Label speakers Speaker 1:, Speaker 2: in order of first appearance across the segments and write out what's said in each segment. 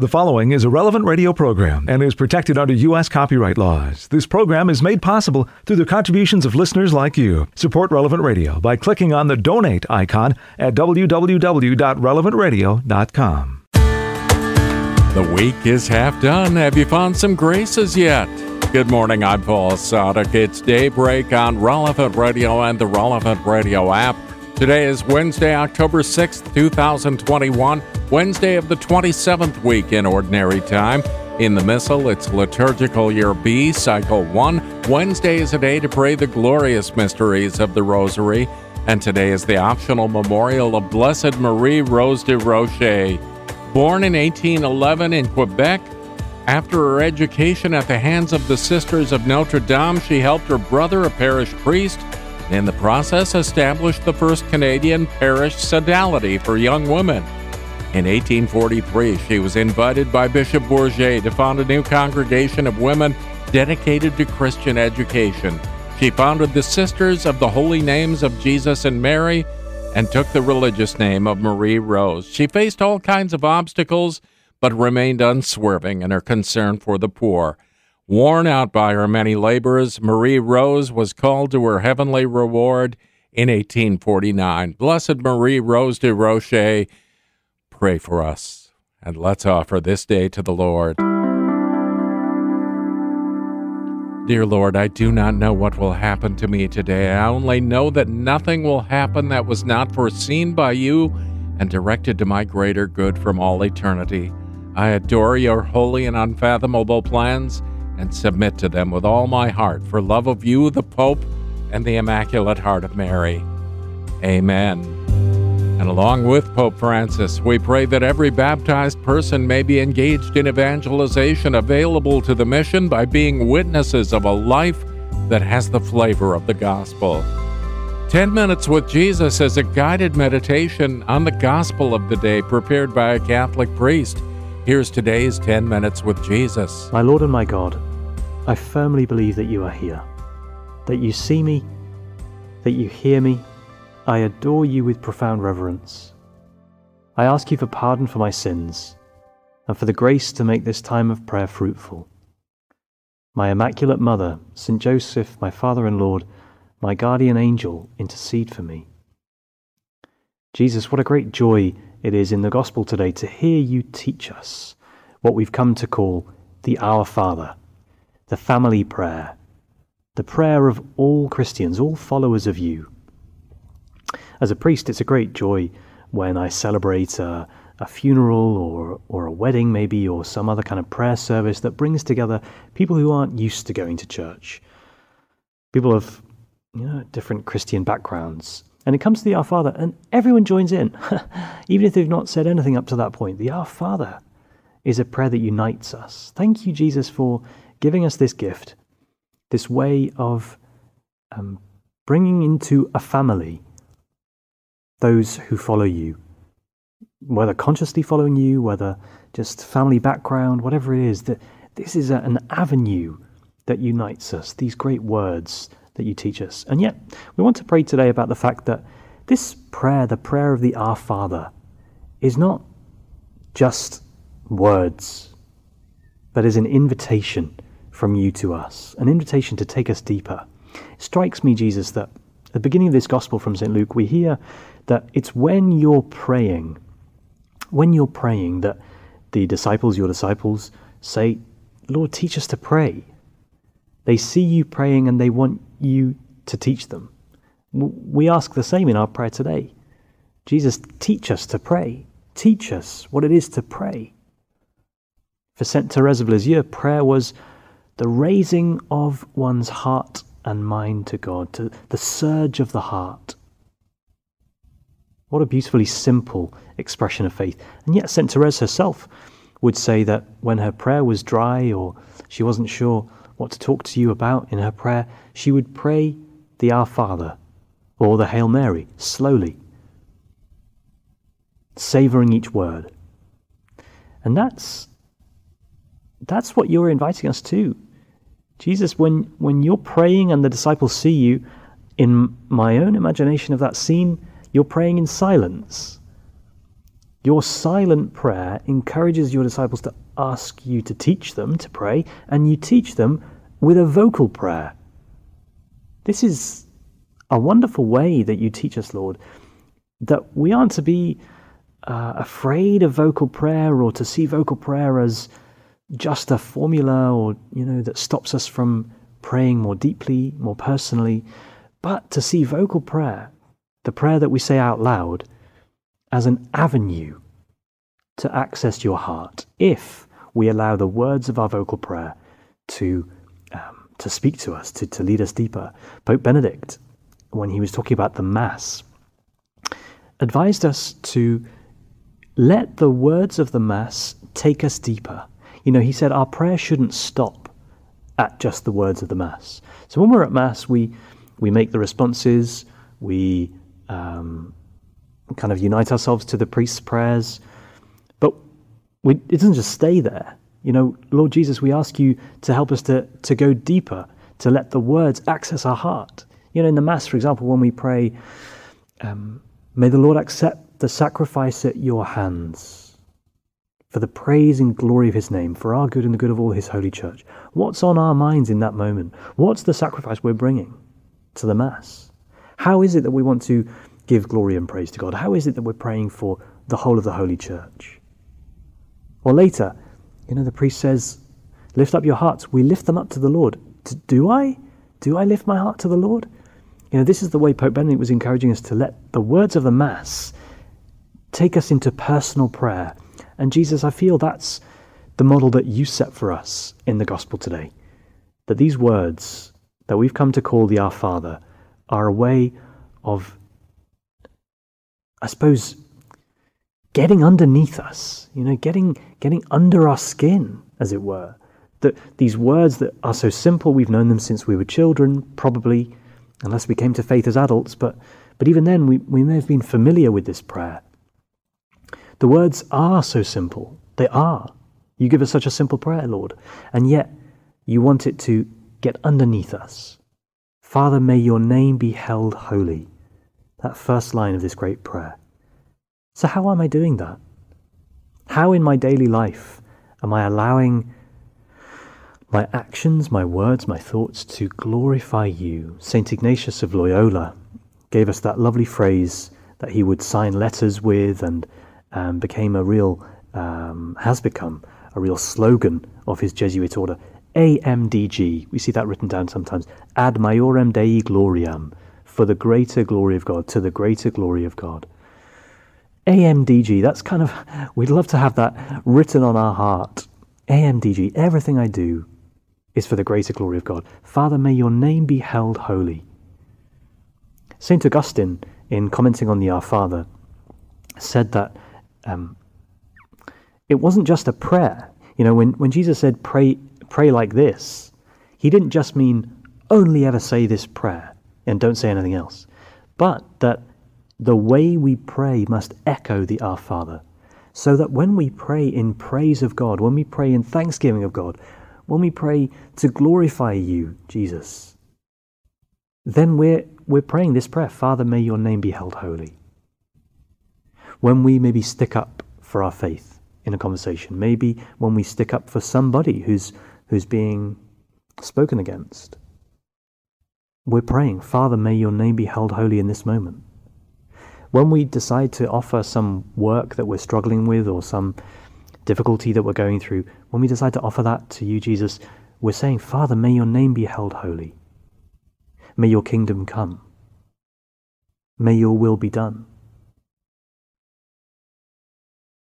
Speaker 1: The following is a relevant radio program and is protected under U.S. copyright laws. This program is made possible through the contributions of listeners like you. Support Relevant Radio by clicking on the donate icon at www.relevantradio.com.
Speaker 2: The week is half done. Have you found some graces yet? Good morning, I'm Paul Sadek. It's daybreak on Relevant Radio and the Relevant Radio app. Today is Wednesday, October 6th, 2021, Wednesday of the 27th week in Ordinary Time. In the Missal, it's Liturgical Year B, Cycle 1. Wednesday is a day to pray the glorious mysteries of the Rosary, and today is the optional memorial of Blessed Marie Rose Durocher. Born in 1811 in Quebec, after her education at the hands of the Sisters of Notre Dame, she helped her brother, a parish priest, in the process established the first Canadian parish sodality for young women. In 1843, she was invited by Bishop Bourget to found a new congregation of women dedicated to Christian education. She founded the Sisters of the Holy Names of Jesus and Mary and took the religious name of Marie Rose. She faced all kinds of obstacles but remained unswerving in her concern for the poor. Worn out by her many labors, Marie Rose was called to her heavenly reward in 1849. Blessed Marie Rose Durocher, pray for us, and let's offer this day to the Lord. Dear Lord, I do not know what will happen to me today. I only know that nothing will happen that was not foreseen by you and directed to my greater good from all eternity. I adore your holy and unfathomable plans and submit to them with all my heart for love of you, the Pope, and the Immaculate Heart of Mary. Amen. And along with Pope Francis, we pray that every baptized person may be engaged in evangelization available to the mission by being witnesses of a life that has the flavor of the gospel. 10 Minutes with Jesus is a guided meditation on the gospel of the day prepared by a Catholic priest. Here's today's 10 Minutes with Jesus.
Speaker 3: My Lord and my God, I firmly believe that you are here, that you see me, that you hear me. I adore you with profound reverence. I ask you for pardon for my sins and for the grace to make this time of prayer fruitful. My Immaculate Mother, St. Joseph, my Father and Lord, my guardian angel, intercede for me. Jesus, what a great joy it is in the Gospel today to hear you teach us what we've come to call the Our Father the family prayer, the prayer of all Christians, all followers of you. As a priest, it's a great joy when I celebrate a, a funeral or, or a wedding, maybe, or some other kind of prayer service that brings together people who aren't used to going to church, people of you know, different Christian backgrounds. And it comes to the Our Father, and everyone joins in, even if they've not said anything up to that point. The Our Father is a prayer that unites us. Thank you, Jesus, for giving us this gift, this way of um, bringing into a family those who follow you, whether consciously following you, whether just family background, whatever it is, that this is a, an avenue that unites us, these great words that you teach us. And yet, we want to pray today about the fact that this prayer, the prayer of the Our Father, is not just words, but is an invitation from you to us, an invitation to take us deeper. It strikes me, Jesus, that at the beginning of this gospel from St. Luke, we hear that it's when you're praying, when you're praying, that the disciples, your disciples, say, Lord, teach us to pray. They see you praying and they want you to teach them. We ask the same in our prayer today. Jesus, teach us to pray. Teach us what it is to pray. For St. Therese of Lisieux, prayer was the raising of one's heart and mind to God, to the surge of the heart. What a beautifully simple expression of faith. And yet, St. Therese herself would say that when her prayer was dry or she wasn't sure what to talk to you about in her prayer, she would pray the Our Father or the Hail Mary slowly, savoring each word. And that's that's what you're inviting us to. Jesus, when, when you're praying and the disciples see you, in my own imagination of that scene, you're praying in silence. Your silent prayer encourages your disciples to ask you to teach them to pray, and you teach them with a vocal prayer. This is a wonderful way that you teach us, Lord, that we aren't to be uh, afraid of vocal prayer or to see vocal prayer as just a formula or, you know, that stops us from praying more deeply, more personally, but to see vocal prayer, the prayer that we say out loud, as an avenue to access your heart if we allow the words of our vocal prayer to, um, to speak to us, to, to lead us deeper. Pope Benedict, when he was talking about the Mass, advised us to let the words of the Mass take us deeper. You know, he said our prayer shouldn't stop at just the words of the Mass. So when we're at Mass, we, we make the responses, we um, kind of unite ourselves to the priest's prayers, but we, it doesn't just stay there. You know, Lord Jesus, we ask you to help us to, to go deeper, to let the words access our heart. You know, in the Mass, for example, when we pray, um, may the Lord accept the sacrifice at your hands for the praise and glory of his name, for our good and the good of all his holy church. What's on our minds in that moment? What's the sacrifice we're bringing to the Mass? How is it that we want to give glory and praise to God? How is it that we're praying for the whole of the holy church? Or later, you know, the priest says, Lift up your hearts. We lift them up to the Lord. Do I? Do I lift my heart to the Lord? You know, this is the way Pope Benedict was encouraging us to let the words of the Mass take us into personal prayer. And Jesus, I feel that's the model that you set for us in the gospel today. That these words that we've come to call the Our Father are a way of, I suppose, getting underneath us, you know, getting, getting under our skin, as it were. That these words that are so simple, we've known them since we were children, probably, unless we came to faith as adults, but, but even then we, we may have been familiar with this prayer. The words are so simple. They are. You give us such a simple prayer, Lord, and yet you want it to get underneath us. Father, may your name be held holy. That first line of this great prayer. So, how am I doing that? How in my daily life am I allowing my actions, my words, my thoughts to glorify you. St. Ignatius of Loyola gave us that lovely phrase that he would sign letters with and um, became a real, um, has become a real slogan of his Jesuit order. AMDG, we see that written down sometimes. Ad maiorem Dei gloriam, for the greater glory of God, to the greater glory of God. AMDG, that's kind of, we'd love to have that written on our heart. AMDG, everything I do is for the greater glory of God. Father, may your name be held holy. St. Augustine, in commenting on the Our Father, said that um, it wasn't just a prayer. You know, when, when Jesus said, pray, pray like this, he didn't just mean only ever say this prayer and don't say anything else, but that the way we pray must echo the Our Father. So that when we pray in praise of God, when we pray in thanksgiving of God, when we pray to glorify you, Jesus, then we're, we're praying this prayer Father, may your name be held holy. When we maybe stick up for our faith in a conversation, maybe when we stick up for somebody who's, who's being spoken against, we're praying, Father, may your name be held holy in this moment. When we decide to offer some work that we're struggling with or some difficulty that we're going through, when we decide to offer that to you, Jesus, we're saying, Father, may your name be held holy. May your kingdom come. May your will be done.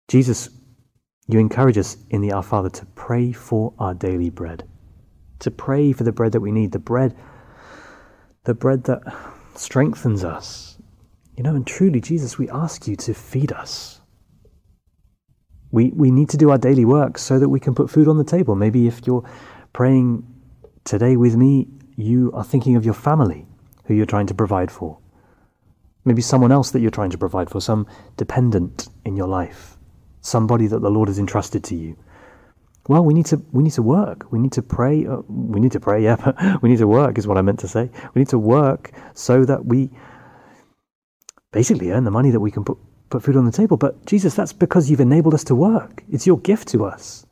Speaker 3: Jesus, you encourage us in the Our Father to pray for our daily bread, to pray for the bread that we need, the bread, the bread that strengthens us. You know, and truly, Jesus, we ask you to feed us. We, we need to do our daily work so that we can put food on the table. Maybe if you're praying today with me, you are thinking of your family who you're trying to provide for. Maybe someone else that you're trying to provide for, some dependent in your life, somebody that the Lord has entrusted to you. Well, we need to we need to work. We need to pray. Uh, we need to pray. Yeah, but we need to work is what I meant to say. We need to work so that we basically earn the money that we can put put food on the table. But Jesus, that's because you've enabled us to work. It's your gift to us.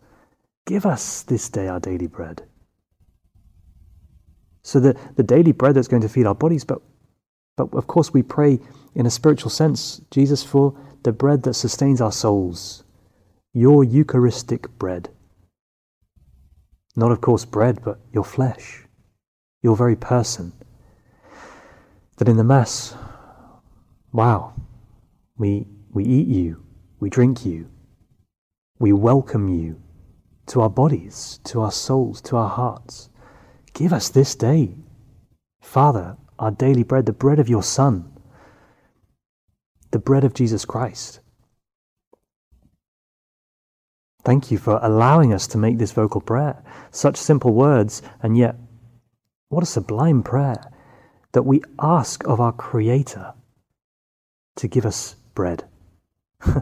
Speaker 3: Give us this day our daily bread. So the, the daily bread that's going to feed our bodies, but but of course we pray in a spiritual sense, Jesus, for the bread that sustains our souls, your Eucharistic bread. Not, of course, bread, but your flesh, your very person. That in the Mass, wow, we, we eat you, we drink you, we welcome you to our bodies, to our souls, to our hearts. Give us this day, Father, our daily bread, the bread of your Son, the bread of Jesus Christ. Thank you for allowing us to make this vocal prayer. Such simple words, and yet, what a sublime prayer that we ask of our Creator to give us bread.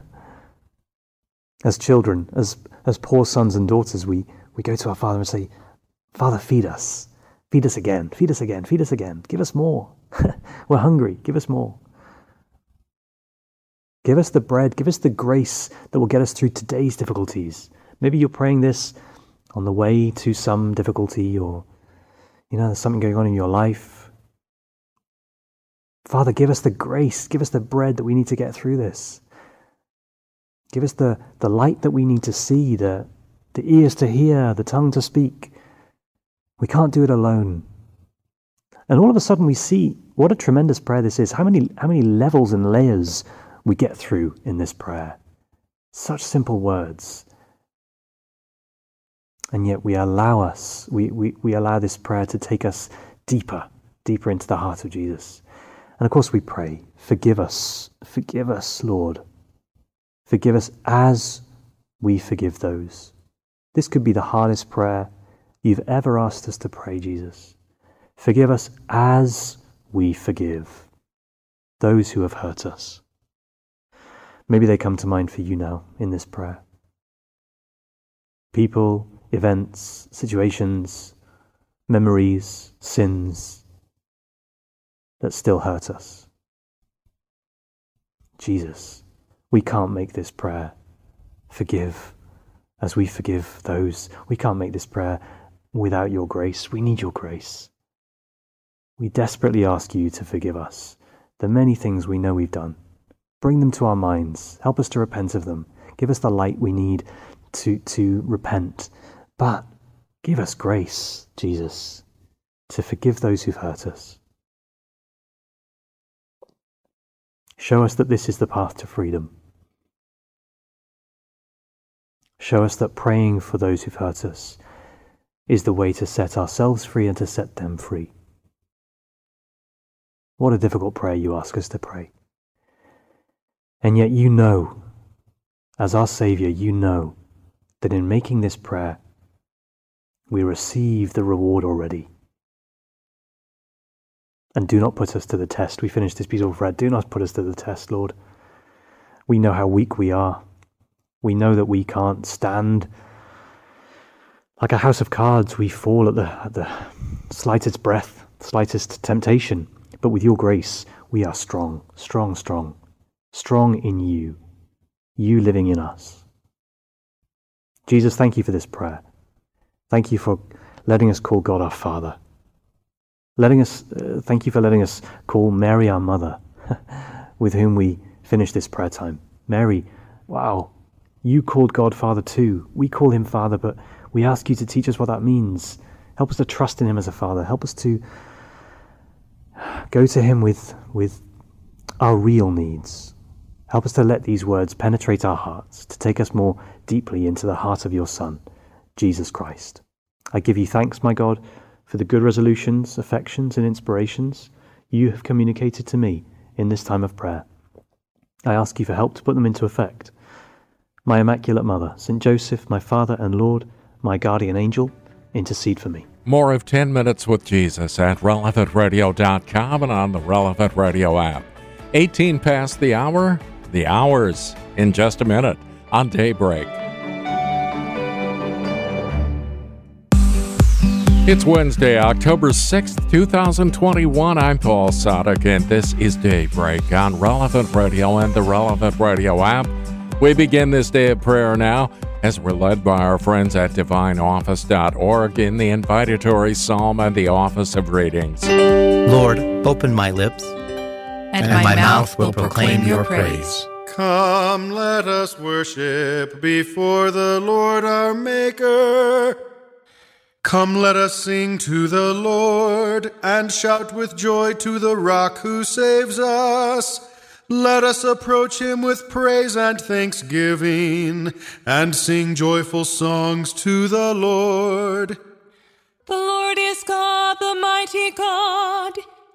Speaker 3: as children, as, as poor sons and daughters, we, we go to our Father and say, Father, feed us. Feed us again, feed us again, feed us again. Give us more. We're hungry. Give us more. Give us the bread, give us the grace that will get us through today's difficulties. Maybe you're praying this on the way to some difficulty or, you know, there's something going on in your life. Father, give us the grace, give us the bread that we need to get through this. Give us the, the light that we need to see, the, the ears to hear, the tongue to speak. We can't do it alone. And all of a sudden we see what a tremendous prayer this is. How many, how many levels and layers we get through in this prayer. Such simple words. And yet we allow us, we, we, we allow this prayer to take us deeper, deeper into the heart of Jesus. And of course we pray, forgive us, forgive us, Lord. Forgive us as we forgive those. This could be the hardest prayer you've ever asked us to pray, Jesus. Forgive us as we forgive those who have hurt us. Maybe they come to mind for you now in this prayer. People, events, situations, memories, sins that still hurt us. Jesus, we can't make this prayer forgive as we forgive those. We can't make this prayer without your grace. We need your grace. We desperately ask you to forgive us the many things we know we've done Bring them to our minds. Help us to repent of them. Give us the light we need to, to repent. But give us grace, Jesus, to forgive those who've hurt us. Show us that this is the path to freedom. Show us that praying for those who've hurt us is the way to set ourselves free and to set them free. What a difficult prayer you ask us to pray. And yet you know, as our Saviour, you know that in making this prayer, we receive the reward already. And do not put us to the test. We finish this of prayer. Do not put us to the test, Lord. We know how weak we are. We know that we can't stand. Like a house of cards, we fall at the, at the slightest breath, slightest temptation. But with your grace, we are strong, strong, strong strong in you, you living in us. Jesus, thank you for this prayer. Thank you for letting us call God our Father. Letting us, uh, thank you for letting us call Mary our mother, with whom we finish this prayer time. Mary, wow, you called God Father too. We call him Father, but we ask you to teach us what that means. Help us to trust in him as a Father. Help us to go to him with, with our real needs, Help us to let these words penetrate our hearts, to take us more deeply into the heart of your Son, Jesus Christ. I give you thanks, my God, for the good resolutions, affections, and inspirations you have communicated to me in this time of prayer. I ask you for help to put them into effect. My Immaculate Mother, St. Joseph, my Father and Lord, my guardian angel, intercede for me.
Speaker 2: More of 10 Minutes with Jesus at relevantradio.com and on the Relevant Radio app. 18 past the hour the hours in just a minute on Daybreak. It's Wednesday, October 6th, 2021. I'm Paul Sadek, and this is Daybreak on Relevant Radio and the Relevant Radio app. We begin this day of prayer now as we're led by our friends at divineoffice.org in the invitatory psalm and the office of readings.
Speaker 4: Lord, open my lips, and, and my, my, mouth will proclaim your praise.
Speaker 5: Come, let us worship before the Lord our Maker. Come, let us sing to the Lord and shout with joy to the rock who saves us. Let us approach him with praise and thanksgiving and sing joyful songs to the Lord.
Speaker 6: The Lord is God, the mighty God,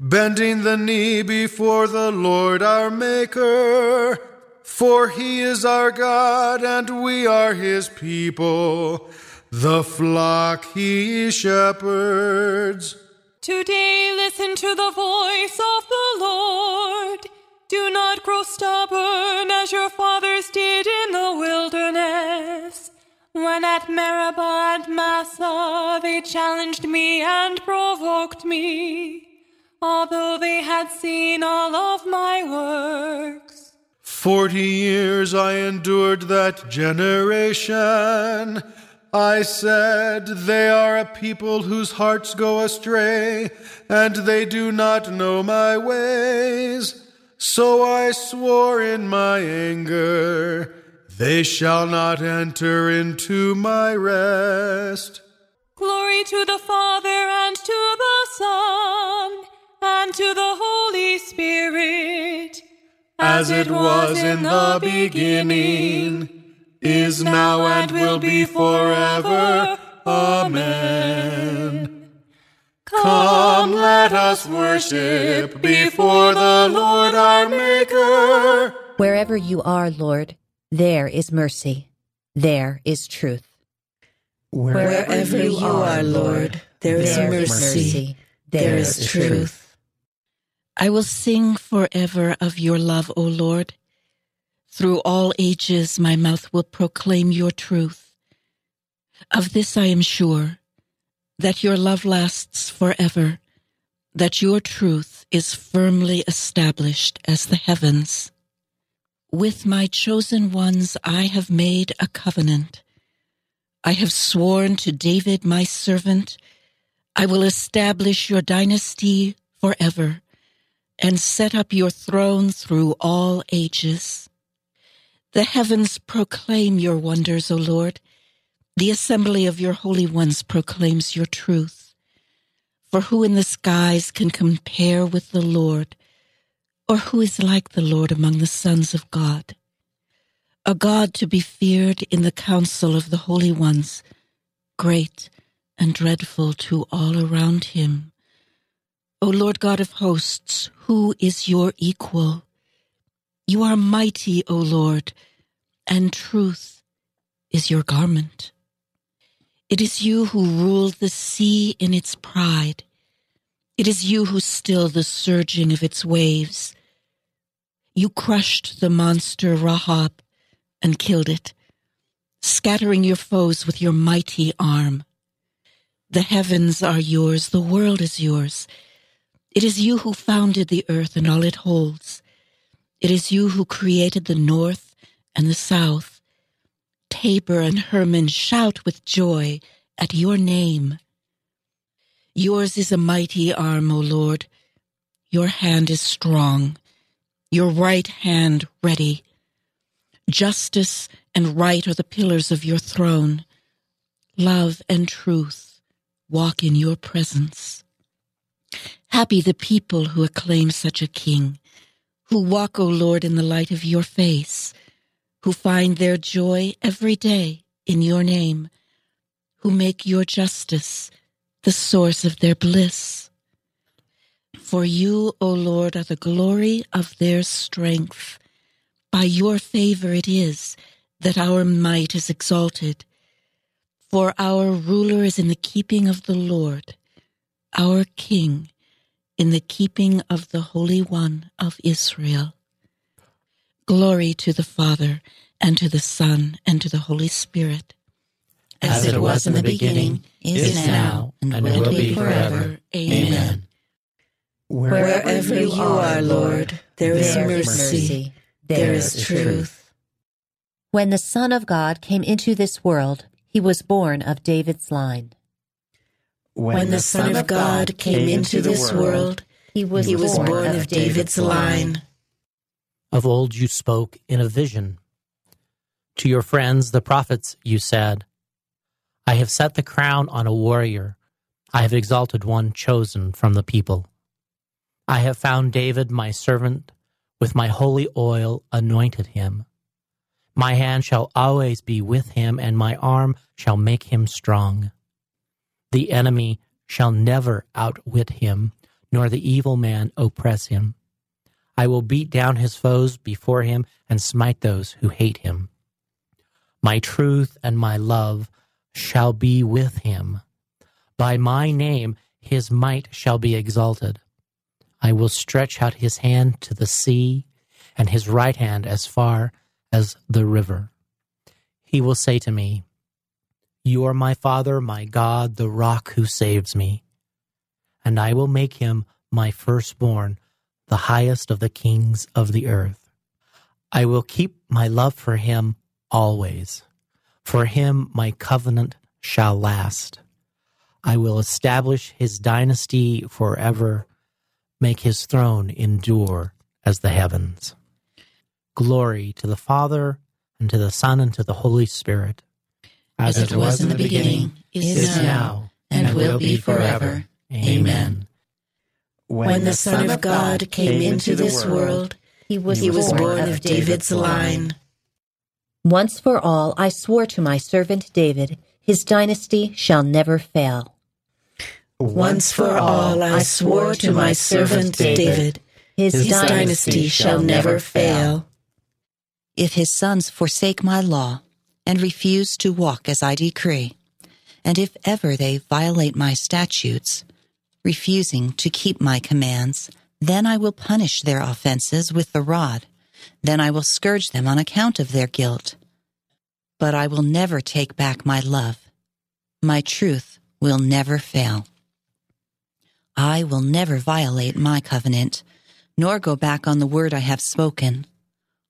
Speaker 5: bending the knee before the Lord our Maker. For he is our God, and we are his people the flock he shepherds.
Speaker 6: Today listen to the voice of the Lord. Do not grow stubborn as your fathers did in the wilderness. When at Meribah and Massah they challenged me and provoked me, although they had seen all of my works.
Speaker 5: Forty years I endured that generation I said, They are a people whose hearts go astray, and they do not know my ways. So I swore in my anger, They shall not enter into my rest.
Speaker 6: Glory to the Father,
Speaker 5: as it was in the beginning is now and will be forever. Amen. Come, let us worship before the Lord our Maker.
Speaker 7: Wherever you are, Lord, there is mercy, there is truth.
Speaker 8: Wherever you are, Lord, there is mercy, there is truth. I will sing forever of your love, O Lord. Through all ages, my mouth will proclaim your truth. Of this I am sure, that your love lasts forever, that your truth is firmly established as the heavens. With my chosen ones I have made a covenant. I have sworn to David my servant, I will establish your dynasty forever and set up your throne through all ages. The heavens proclaim your wonders, O Lord. The assembly of your holy ones proclaims your truth. For who in the skies can compare with the Lord? Or who is like the Lord among the sons of God? A God to be feared in the council of the holy ones, great and dreadful to all around him. O Lord God of hosts, who is your equal? You are mighty, O Lord, and truth is your garment. It is you who rule the sea in its pride. It is you who still the surging of its waves. You crushed the monster Rahab and killed it, scattering your foes with your mighty arm. The heavens are yours, the world is yours. It is you who founded the earth and all it holds. It is you who created the north and the south. Tabor and Hermon shout with joy at your name. Yours is a mighty arm, O Lord. Your hand is strong, your right hand ready. Justice and right are the pillars of your throne. Love and truth walk in your presence. Happy the people who acclaim such a king who walk, O Lord, in the light of your face, who find their joy every day in your name, who make your justice the source of their bliss. For you, O Lord, are the glory of their strength. By your favor it is that our might is exalted. For our ruler is in the keeping of the Lord, our King in the keeping of the Holy One of Israel. Glory to the Father, and to the Son, and to the Holy Spirit.
Speaker 4: As, it was in the beginning, is now, and, and will be forever. Amen.
Speaker 8: Wherever you are, Lord, there is mercy, there is truth.
Speaker 7: When the Son of God came into this world, he was born of David's line.
Speaker 8: When the Son of God came into this world, he was, he was born of David's line.
Speaker 9: Of old you spoke in a vision. To your friends, the prophets, you said, I have set the crown on a warrior. I have exalted one chosen from the people. I have found David, my servant, with my holy oil anointed him. My hand shall always be with him, and my arm shall make him strong. The enemy shall never outwit him, nor the evil man oppress him. I will beat down his foes before him and smite those who hate him. My truth and my love shall be with him. By my name his might shall be exalted. I will stretch out his hand to the sea and his right hand as far as the river. He will say to me, You are my Father, my God, the rock who saves me. And I will make him my firstborn, the highest of the kings of the earth. I will keep my love for him always. For him my covenant shall last. I will establish his dynasty forever make his throne endure as the heavens. Glory to the Father, and to the Son, and to the Holy Spirit.
Speaker 8: As, as it was in the beginning, is, is now, and, and will be forever. Amen. When the Son of God came into this world, he was, he was born of David's line.
Speaker 7: Once for all, I swore to my servant David, his dynasty shall never fail.
Speaker 8: Once for all I swore to my servant David, his dynasty shall never fail.
Speaker 10: If his sons forsake my law and refuse to walk as I decree, and if ever they violate my statutes, refusing to keep my commands, then I will punish their offenses with the rod. Then I will scourge them on account of their guilt. But I will never take back my love. My truth will never fail. I will never violate my covenant, nor go back on the word I have spoken.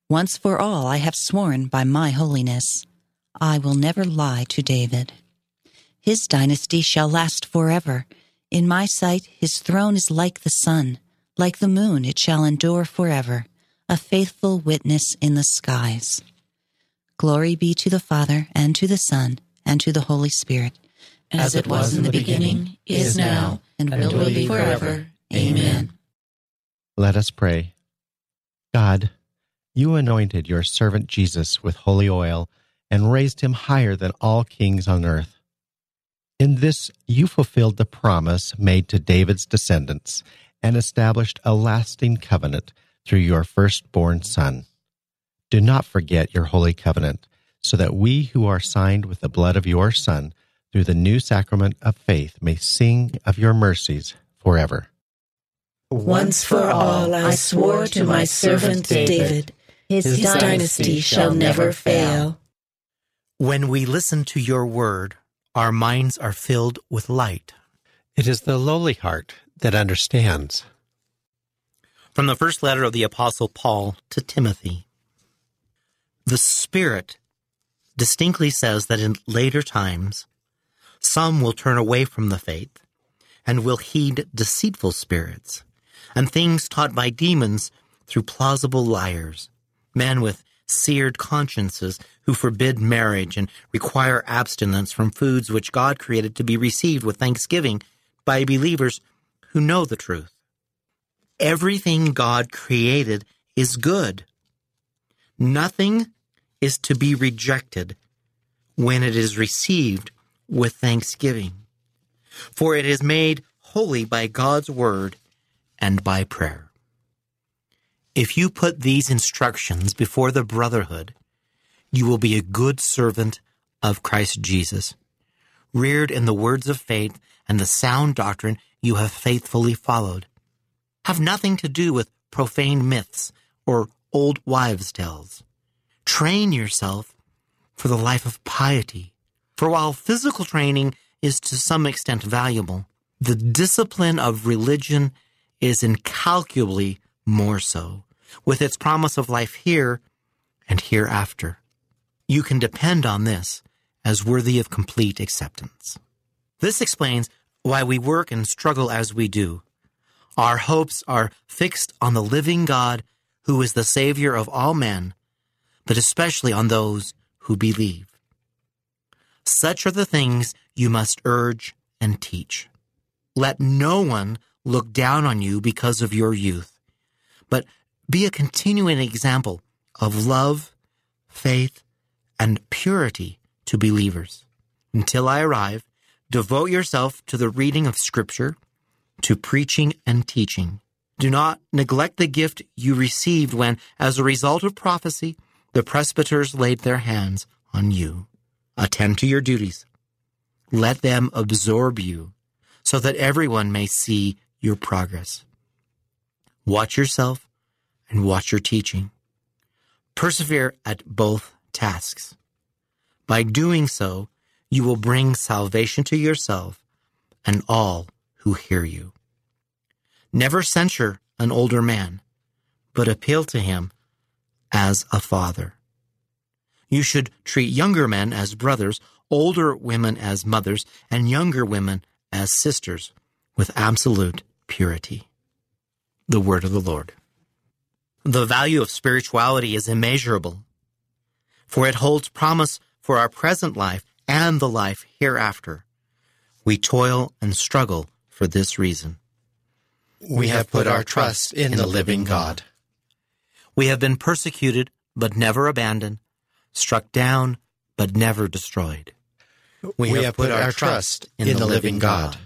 Speaker 10: Once for all I have sworn by my holiness. I will never lie to David. His dynasty shall last forever. In my sight, his throne is like the sun. Like the moon, it shall endure forever, a faithful witness in the skies. Glory be to the Father, and to the Son, and to the Holy Spirit
Speaker 8: as it was in the beginning, is now, and will be forever. Amen.
Speaker 11: Let us pray. God, you anointed your servant Jesus with holy oil and raised him higher than all kings on earth. In this, you fulfilled the promise made to David's descendants and established a lasting covenant through your firstborn Son. Do not forget your holy covenant, so that we who are signed with the blood of your Son through the new sacrament of faith may sing of your mercies forever.
Speaker 8: Once for all I swore to my servant David, his dynasty shall never fail.
Speaker 9: When we listen to your word, our minds are filled with light.
Speaker 11: It is the lowly heart that understands.
Speaker 9: From the first letter of the Apostle Paul to Timothy The Spirit distinctly says that in later times some will turn away from the faith and will heed deceitful spirits and things taught by demons through plausible liars, men with seared consciences who forbid marriage and require abstinence from foods which God created to be received with thanksgiving by believers who know the truth. Everything God created is good. Nothing is to be rejected when it is received with thanksgiving. For it is made holy by God's word and by prayer. If you put these instructions before the brotherhood, you will be a good servant of Christ Jesus, reared in the words of faith and the sound doctrine you have faithfully followed. Have nothing to do with profane myths or old wives' tales. Train yourself for the life of piety. For while physical training is to some extent valuable, the discipline of religion is incalculably more so, with its promise of life here and hereafter. You can depend on this as worthy of complete acceptance. This explains why we work and struggle as we do. Our hopes are fixed on the living God who is the Savior of all men, but especially on those who believe. Such are the things you must urge and teach. Let no one look down on you because of your youth, but be a continuing example of love, faith, and purity to believers. Until I arrive, devote yourself to the reading of Scripture, to preaching and teaching. Do not neglect the gift you received when, as a result of prophecy, the presbyters laid their hands on you. Attend to your duties. Let them absorb you so that everyone may see your progress. Watch yourself and watch your teaching. Persevere at both tasks. By doing so, you will bring salvation to yourself and all who hear you. Never censure an older man, but appeal to him as a father. You should treat younger men as brothers, older women as mothers, and younger women as sisters with absolute purity. The word of the Lord. The value of spirituality is immeasurable, for it holds promise for our present life and the life hereafter. We toil and struggle for this reason.
Speaker 11: We have put our trust in the living God.
Speaker 9: We have been persecuted, but never abandoned, struck down, but never destroyed.
Speaker 11: We, have put our trust in the living God.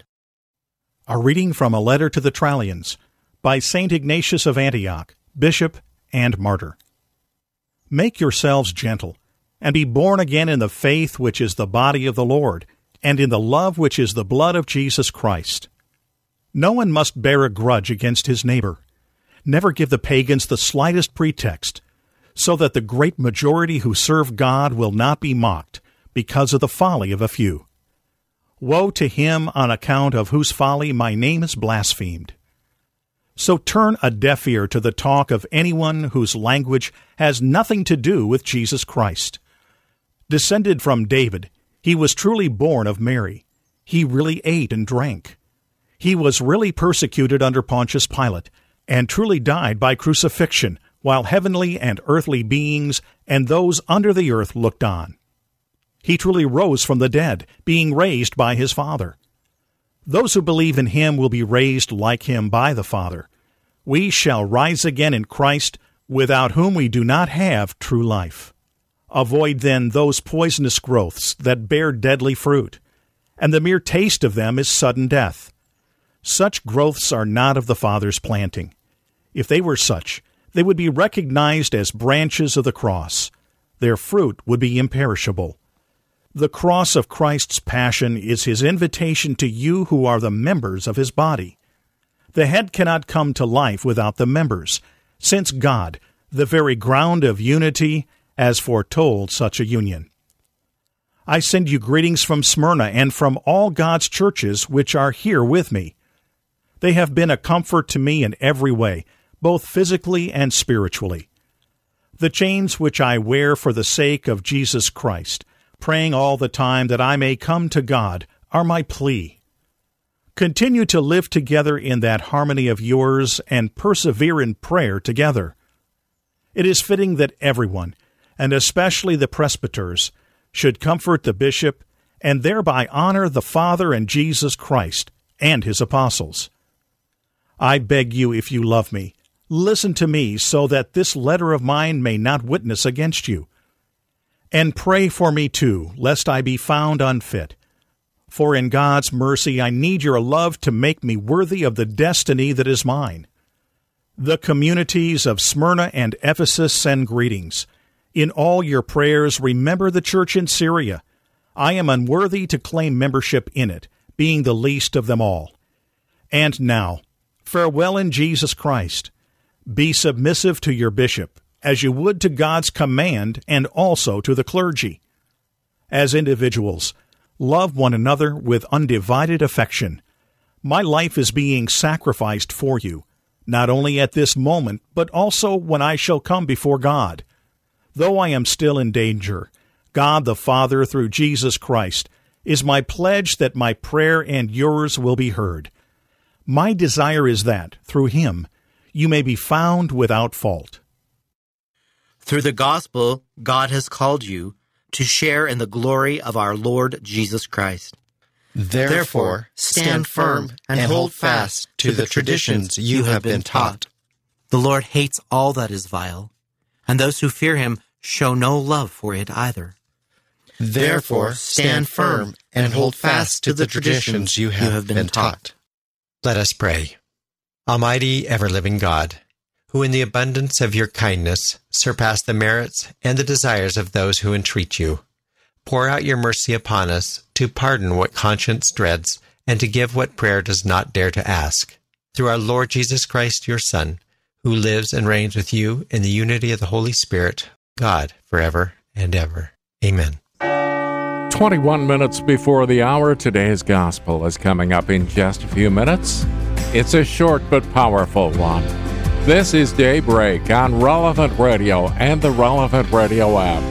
Speaker 12: A reading from a letter to the Trallians by St. Ignatius of Antioch, Bishop and Martyr. Make yourselves gentle, and be born again in the faith which is the body of the Lord, and in the love which is the blood of Jesus Christ. No one must bear a grudge against his neighbor. Never give the pagans the slightest pretext, so that the great majority who serve God will not be mocked because of the folly of a few. Woe to him on account of whose folly my name is blasphemed. So turn a deaf ear to the talk of anyone whose language has nothing to do with Jesus Christ. Descended from David, he was truly born of Mary. He really ate and drank. He was really persecuted under Pontius Pilate, and truly died by crucifixion, while heavenly and earthly beings and those under the earth looked on. He truly rose from the dead, being raised by his Father. Those who believe in him will be raised like him by the Father. We shall rise again in Christ, without whom we do not have true life. Avoid then those poisonous growths that bear deadly fruit, and the mere taste of them is sudden death. Such growths are not of the Father's planting. If they were such, they would be recognized as branches of the cross. Their fruit would be imperishable. The cross of Christ's passion is his invitation to you who are the members of his body. The head cannot come to life without the members, since God, the very ground of unity, has foretold such a union. I send you greetings from Smyrna and from all God's churches which are here with me. They have been a comfort to me in every way, both physically and spiritually. The chains which I wear for the sake of Jesus Christ praying all the time that I may come to God, are my plea. Continue to live together in that harmony of yours and persevere in prayer together. It is fitting that everyone, and especially the presbyters, should comfort the bishop and thereby honor the Father and Jesus Christ and his apostles. I beg you, if you love me, listen to me so that this letter of mine may not witness against you and pray for me too, lest I be found unfit. For in God's mercy I need your love to make me worthy of the destiny that is mine. The communities of Smyrna and Ephesus send greetings. In all your prayers, remember the church in Syria. I am unworthy to claim membership in it, being the least of them all. And now, farewell in Jesus Christ. Be submissive to your bishop, as you would to God's command and also to the clergy. As individuals, love one another with undivided affection. My life is being sacrificed for you not only at this moment, but also when I shall come before God. Though I am still in danger, God the Father, through Jesus Christ, is my pledge that my prayer and yours will be heard. My desire is that, through him, you may be found without fault.
Speaker 13: Through the gospel, God has called you to share in the glory of our Lord Jesus Christ.
Speaker 11: Therefore, stand firm and hold fast to the traditions you have been taught.
Speaker 13: The Lord hates all that is vile, and those who fear him show no love for it either.
Speaker 11: Therefore, stand firm and hold fast to the traditions you have been taught. Let us pray. Almighty, ever living God, who in the abundance of your kindness surpass the merits and the desires of those who entreat you Pour out your mercy upon us to pardon what conscience dreads and to give what prayer does not dare to ask. Through our Lord Jesus Christ, your Son, who lives and reigns with you in the unity of the Holy Spirit, God, forever and ever. Amen.
Speaker 2: 21 minutes before the hour, today's gospel is coming up in just a few minutes. It's a short but powerful one. This is Daybreak on Relevant Radio and the Relevant Radio app.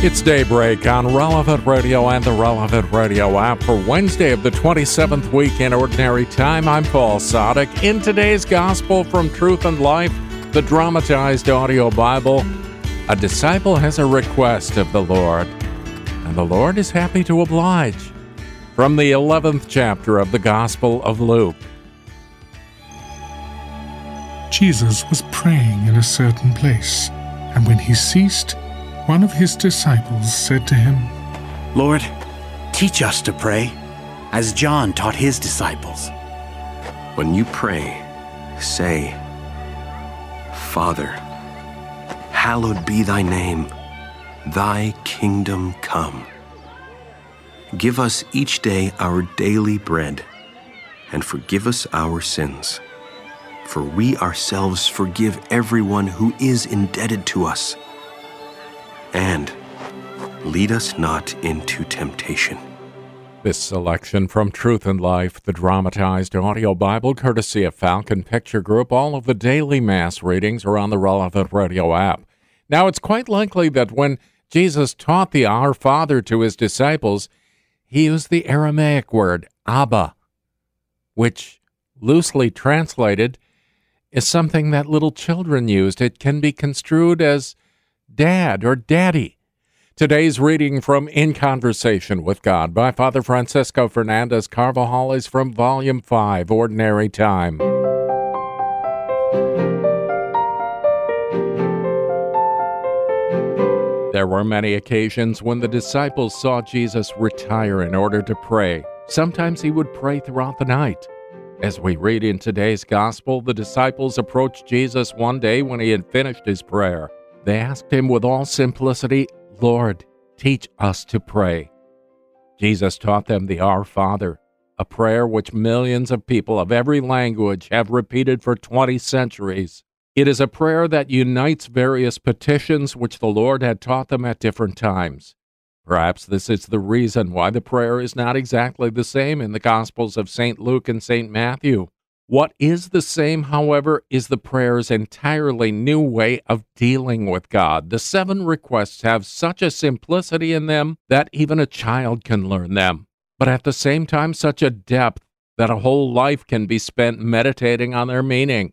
Speaker 2: It's Daybreak on Relevant Radio and the Relevant Radio app for Wednesday of the 27th week in Ordinary Time. I'm Paul Sadek. In today's Gospel from Truth and Life, the dramatized audio Bible, a disciple has a request of the Lord, and the Lord is happy to oblige. From the 11th chapter of the Gospel of Luke.
Speaker 14: Jesus was praying in a certain place, and when he ceased, one of his disciples said to him,
Speaker 15: Lord, teach us to pray, as John taught his disciples.
Speaker 16: When you pray, say, Father, hallowed be thy name, thy kingdom come. Give us each day our daily bread, and forgive us our sins. For we ourselves forgive everyone who is indebted to us and lead us not into temptation.
Speaker 2: This selection from Truth and Life, the dramatized audio Bible, courtesy of Falcon Picture Group. All of the daily Mass readings are on the relevant radio app. Now, it's quite likely that when Jesus taught the Our Father to his disciples, he used the Aramaic word Abba, which, loosely translated, is something that little children used. It can be construed as dad or daddy. Today's reading from In Conversation with God by Father Francisco Fernandez Carvajal is from Volume 5, Ordinary Time. There were many occasions when the disciples saw Jesus retire in order to pray. Sometimes he would pray throughout the night. As we read in today's Gospel, the disciples approached Jesus one day when he had finished his prayer. They asked him with all simplicity, Lord, teach us to pray. Jesus taught them the Our Father, a prayer which millions of people of every language have repeated for 20 centuries. It is a prayer that unites various petitions which the Lord had taught them at different times. Perhaps this is the reason why the prayer is not exactly the same in the Gospels of St. Luke and St. Matthew. What is the same, however, is the prayer's entirely new way of dealing with God. The seven requests have such a simplicity in them that even a child can learn them, but at the same time, such a depth that a whole life can be spent meditating on their meaning.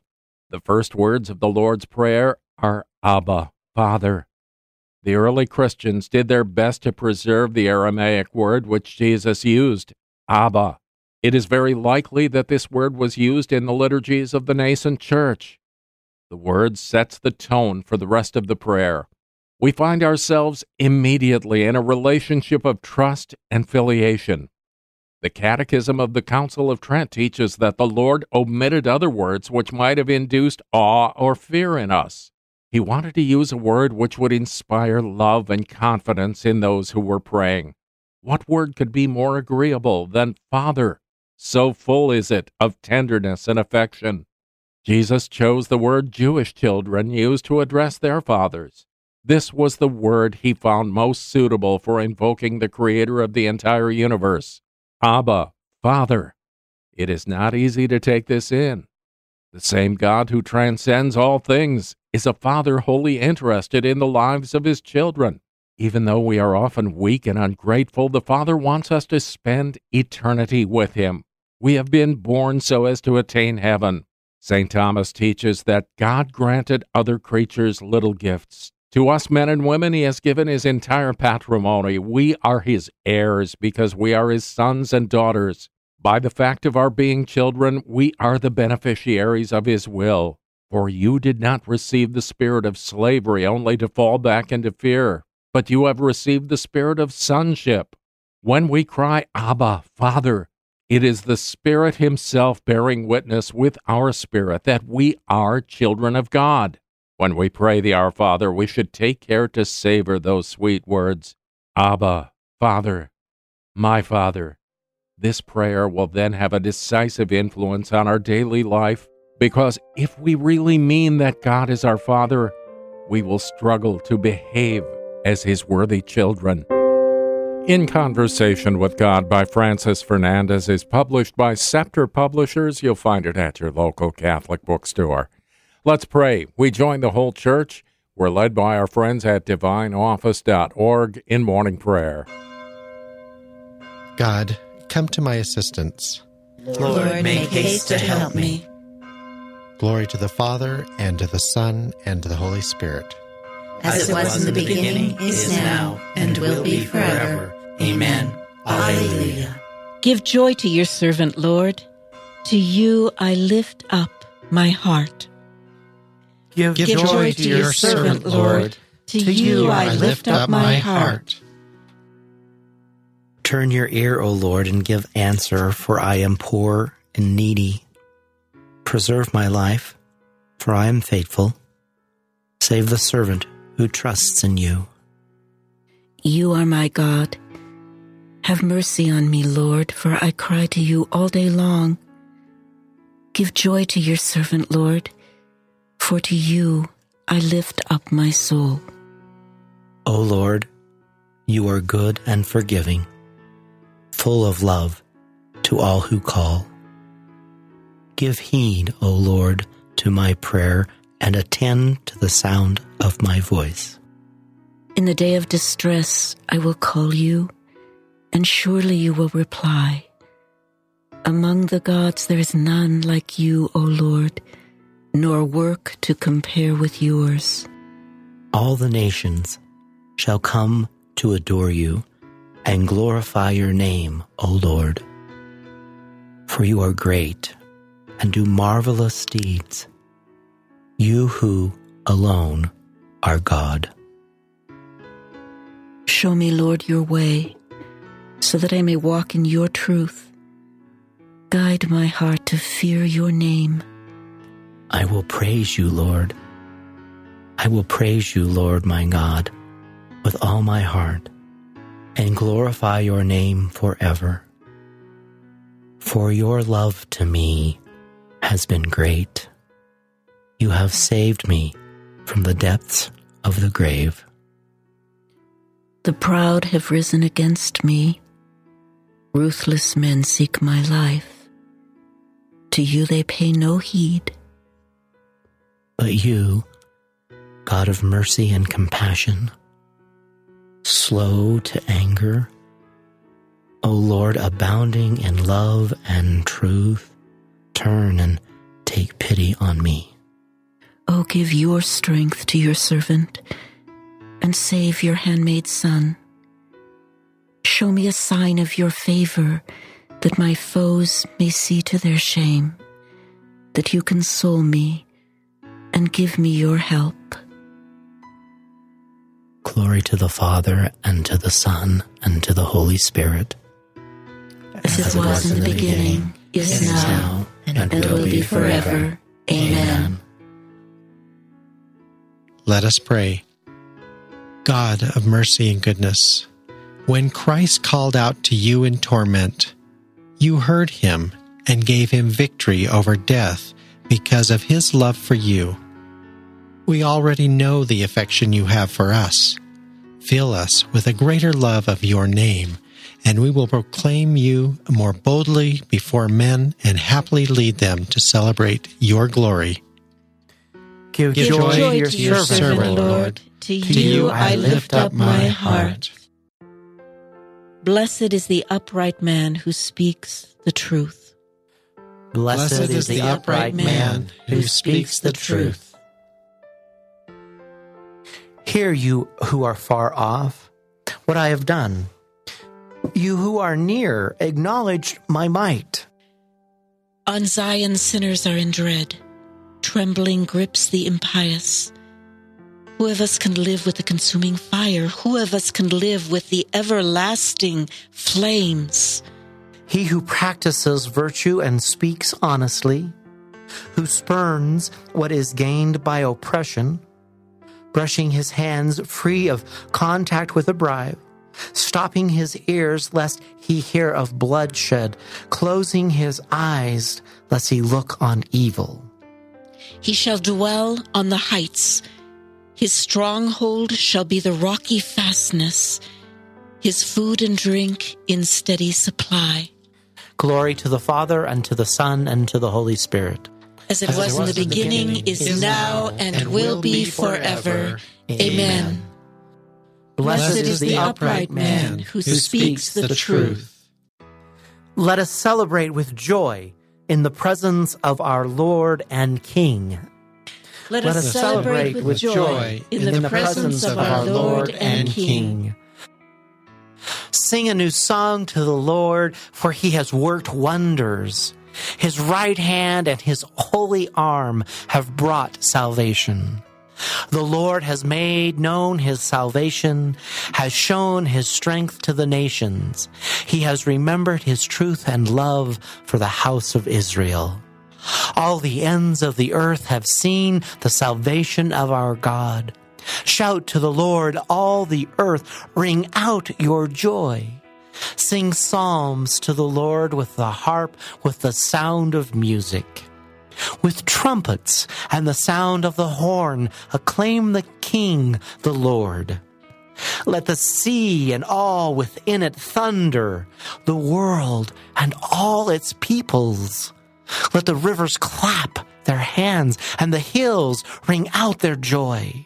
Speaker 2: The first words of the Lord's Prayer are Abba, Father. The early Christians did their best to preserve the Aramaic word which Jesus used, Abba. It is very likely that this word was used in the liturgies of the nascent church. The word sets the tone for the rest of the prayer. we find ourselves immediately in a relationship of trust and filiation. The Catechism of the Council of Trent teaches that the Lord omitted other words which might have induced awe or fear in us. He wanted to use a word which would inspire love and confidence in those who were praying. What word could be more agreeable than Father? So full is it of tenderness and affection. Jesus chose the word Jewish children used to address their fathers. This was the word he found most suitable for invoking the Creator of the entire universe. Abba, Father. It is not easy to take this in. The same God who transcends all things is a Father wholly interested in the lives of his children. Even though we are often weak and ungrateful, the Father wants us to spend eternity with him. We have been born so as to attain heaven. St. Thomas teaches that God granted other creatures little gifts. To us men and women, He has given His entire patrimony. We are His heirs because we are His sons and daughters. By the fact of our being children, we are the beneficiaries of His will. For you did not receive the spirit of slavery only to fall back into fear, but you have received the spirit of sonship. When we cry, Abba, Father, it is the Spirit Himself bearing witness with our spirit that we are children of God. When we pray the Our Father, we should take care to savor those sweet words Abba, Father, my Father. This prayer will then have a decisive influence on our daily life because if we really mean that God is our Father, we will struggle to behave as His worthy children. In Conversation with God by Francis Fernandez is published by Scepter Publishers. You'll find it at your local Catholic bookstore. Let's pray. We join the whole church. We're led by our friends at divineoffice.org in morning prayer.
Speaker 11: God, come to my assistance.
Speaker 8: Lord, make haste to help me.
Speaker 11: Glory to the Father, and to the Son, and to the Holy Spirit.
Speaker 8: As it was in the beginning, is now, and will be forever. Amen. Alleluia. Give joy to your servant, Lord. To you I lift up my heart.
Speaker 11: Give,
Speaker 8: Give joy, joy to your servant, Lord. To you I lift up my heart.
Speaker 9: Turn your ear, O Lord, and give answer, for I am poor and needy. Preserve my life, for I am faithful. Save the servant who trusts in you.
Speaker 8: You are my God. Have mercy on me, Lord, for I cry to you all day long. Give joy to your servant, Lord, for to you I lift up my soul.
Speaker 9: O Lord, you are good and forgiving, full of love to all who call. Give heed, O Lord, to my prayer and attend to the sound of my voice.
Speaker 8: In the day of distress, I will call you, and surely you will reply. Among the gods, there is none like you, O Lord, nor work to compare with yours.
Speaker 9: All the nations shall come to adore you and glorify your name, O Lord. For you are great and do marvelous deeds you who alone are God.
Speaker 8: Show me, Lord, your way, so that I may walk in your truth. Guide my heart to fear your name.
Speaker 9: I will praise you, Lord. I will praise you, Lord my God, with all my heart, and glorify your name forever. For your love to me has been great. You have saved me from the depths of the grave.
Speaker 8: The proud have risen against me. Ruthless men seek my life. To you they pay no heed.
Speaker 9: But you, God of mercy and compassion, slow to anger, O Lord, abounding in love and truth, turn and take pity on me.
Speaker 8: O give your strength to your servant and save your handmaid son. Show me a sign of your favor that my foes may see to their shame, that you console me and give me your help.
Speaker 9: Glory to the Father, and to the Son, and to the Holy Spirit.
Speaker 8: As it was in the beginning, is now, and will be forever. Amen.
Speaker 11: Let us pray. God of mercy and goodness, when Christ called out to you in torment, you heard him and gave him victory over death because of his love for you. We already know the affection you have for us. Fill us with a greater love of your name, and we will proclaim you more boldly before men and happily lead them to celebrate your glory.
Speaker 8: Give, Give joy, joy, to your, to your servant, servant, Lord. To, to you I lift up my heart. Blessed is the upright man who speaks the truth.
Speaker 9: Blessed, Blessed is the upright man who speaks the truth. Hear you who are far off what I have done. You who are near, acknowledge my might.
Speaker 8: On Zion, sinners are in dread. Trembling grips the impious. Who of us can live with the consuming fire? Who of us can live with the everlasting flames?
Speaker 9: He who practices virtue and speaks honestly, who spurns what is gained by oppression, brushing his hands free of contact with a bribe, stopping his ears lest he hear of bloodshed, closing his eyes lest he look on evil.
Speaker 8: He shall dwell on the heights. His stronghold shall be the rocky fastness, his food and drink in steady supply.
Speaker 9: Glory to the Father, and to the Son, and to the Holy Spirit
Speaker 8: as it, as was, it was, in the beginning, beginning is, is, now, and, and will be forever. Amen. Blessed is the upright man who speaks the truth.
Speaker 9: Let us celebrate with joy in the presence of our Lord and King.
Speaker 8: Let, Let us celebrate with joy in, in the presence of our Lord and King.
Speaker 9: Sing a new song to the Lord, for he has worked wonders. His right hand and his holy arm have brought salvation. The Lord has made known his salvation, has shown his strength to the nations. He has remembered his truth and love for the house of Israel. All the ends of the earth have seen the salvation of our God. Shout to the Lord, all the earth, ring out your joy. Sing psalms to the Lord with the harp, with the sound of music. With trumpets and the sound of the horn, acclaim the King, the Lord. Let the sea and all within it thunder, the world and all its peoples. Let the rivers clap their hands and the hills ring out their joy.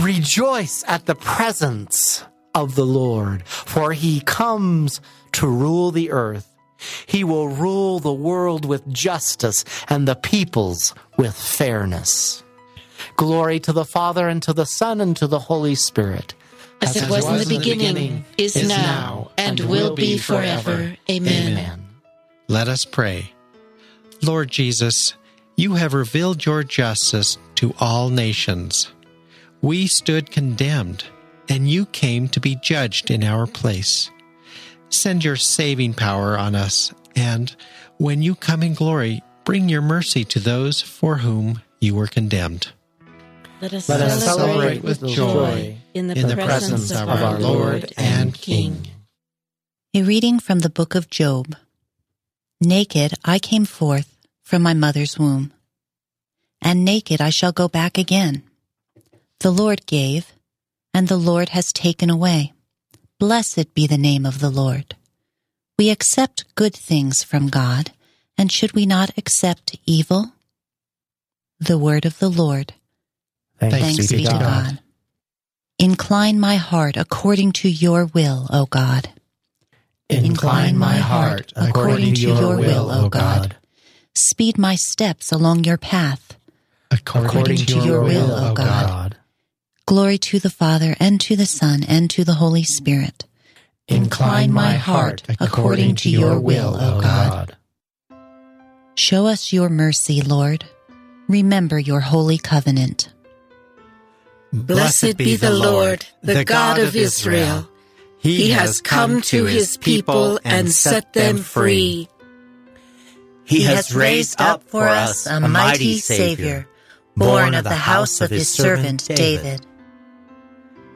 Speaker 9: Rejoice at the presence of the Lord, for he comes to rule the earth. He will rule the world with justice and the peoples with fairness. Glory to the Father and to the Son and to the Holy Spirit.
Speaker 8: As, As it was, was in the beginning, beginning is, is, now, and, and will be forever. Amen. Amen.
Speaker 11: Let us pray. Lord Jesus, you have revealed your justice to all nations. We stood condemned and you came to be judged in our place. Send your saving power on us, and when you come in glory, bring your mercy to those for whom you were condemned.
Speaker 8: Let us, Let us celebrate, with joy in the, in the presence, presence of our Lord and King.
Speaker 10: A reading from the book of Job. Naked I came forth from my mother's womb, and naked I shall go back again. The Lord gave, and the Lord has taken away. Blessed be the name of the Lord. We accept good things from God, and should we not accept evil? The word of the Lord.
Speaker 9: Thanks, Thanks be, to God. God.
Speaker 10: Incline my heart according to your will, O God.
Speaker 9: Incline my heart according to your will, O God.
Speaker 10: Speed my steps along your path.
Speaker 9: According to your will, O God.
Speaker 10: Glory to the Father, and to the Son, and to the Holy Spirit.
Speaker 9: Incline my heart according to your will, O God.
Speaker 10: Show us your mercy, Lord. Remember your holy covenant.
Speaker 8: Blessed be the Lord, the God of Israel. He has come to his people and set them free.
Speaker 4: He has raised up for us a mighty Savior, born of the house of his servant David.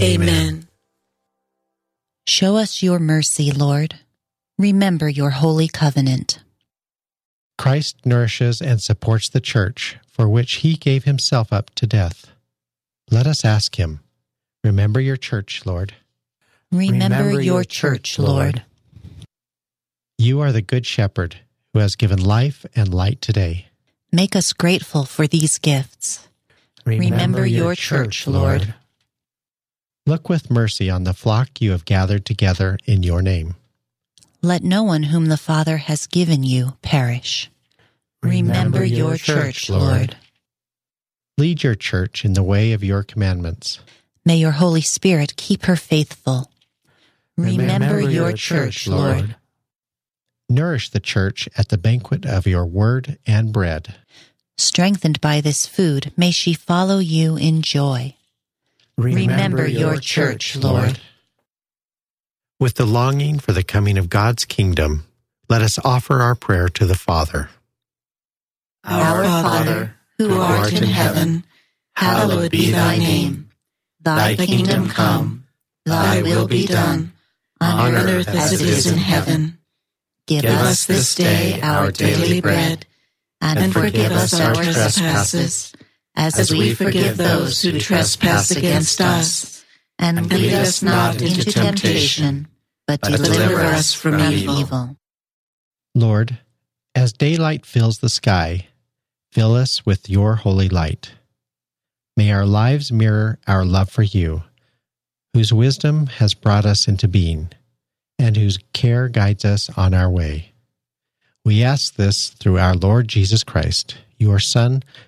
Speaker 8: Amen.
Speaker 10: Show us your mercy, Lord. Remember your holy covenant.
Speaker 11: Christ nourishes and supports the church, for which he gave himself up to death. Let us ask him, Remember your church, Lord.
Speaker 10: Remember, Remember your church, Lord.
Speaker 11: You are the Good Shepherd who has given life and light today.
Speaker 10: Make us grateful for these gifts.
Speaker 11: Remember, Remember your, your church, Lord. Look with mercy on the flock you have gathered together in your name.
Speaker 10: Let no one whom the Father has given you perish. Remember, Remember your, your church, Lord.
Speaker 11: Lead your church in the way of your commandments.
Speaker 10: May your Holy Spirit keep her faithful. Remember, Remember your, your church, Lord.
Speaker 11: Nourish the church at the banquet of your word and bread.
Speaker 10: Strengthened by this food, may she follow you in joy. Remember, your church, Lord.
Speaker 11: With the longing for the coming of God's kingdom, let us offer our prayer to the Father.
Speaker 8: Our Father, who art in heaven, hallowed be thy name. Thy kingdom come, thy will be done, on earth as it is in heaven. Give us this day our daily bread, and forgive us our trespasses, as we forgive those who trespass against us. And lead us not into temptation, but deliver us from evil.
Speaker 11: Lord, as daylight fills the sky, fill us with your holy light. May our lives mirror our love for you, whose wisdom has brought us into being and whose care guides us on our way. We ask this through our Lord Jesus Christ, your Son,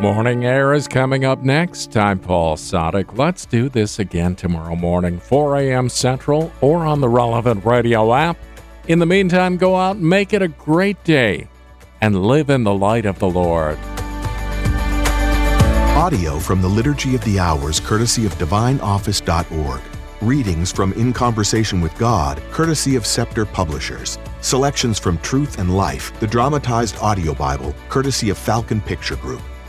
Speaker 2: Morning Air is coming up next. I'm Paul Sadek. Let's do this again tomorrow morning, 4 a.m. Central, or on the relevant radio app. In the meantime, go out and make it a great day and live in the light of the Lord.
Speaker 17: Audio from the Liturgy of the Hours, courtesy of DivineOffice.org. Readings from In Conversation with God, courtesy of Scepter Publishers. Selections from Truth and Life, the dramatized audio Bible, courtesy of Falcon Picture Group.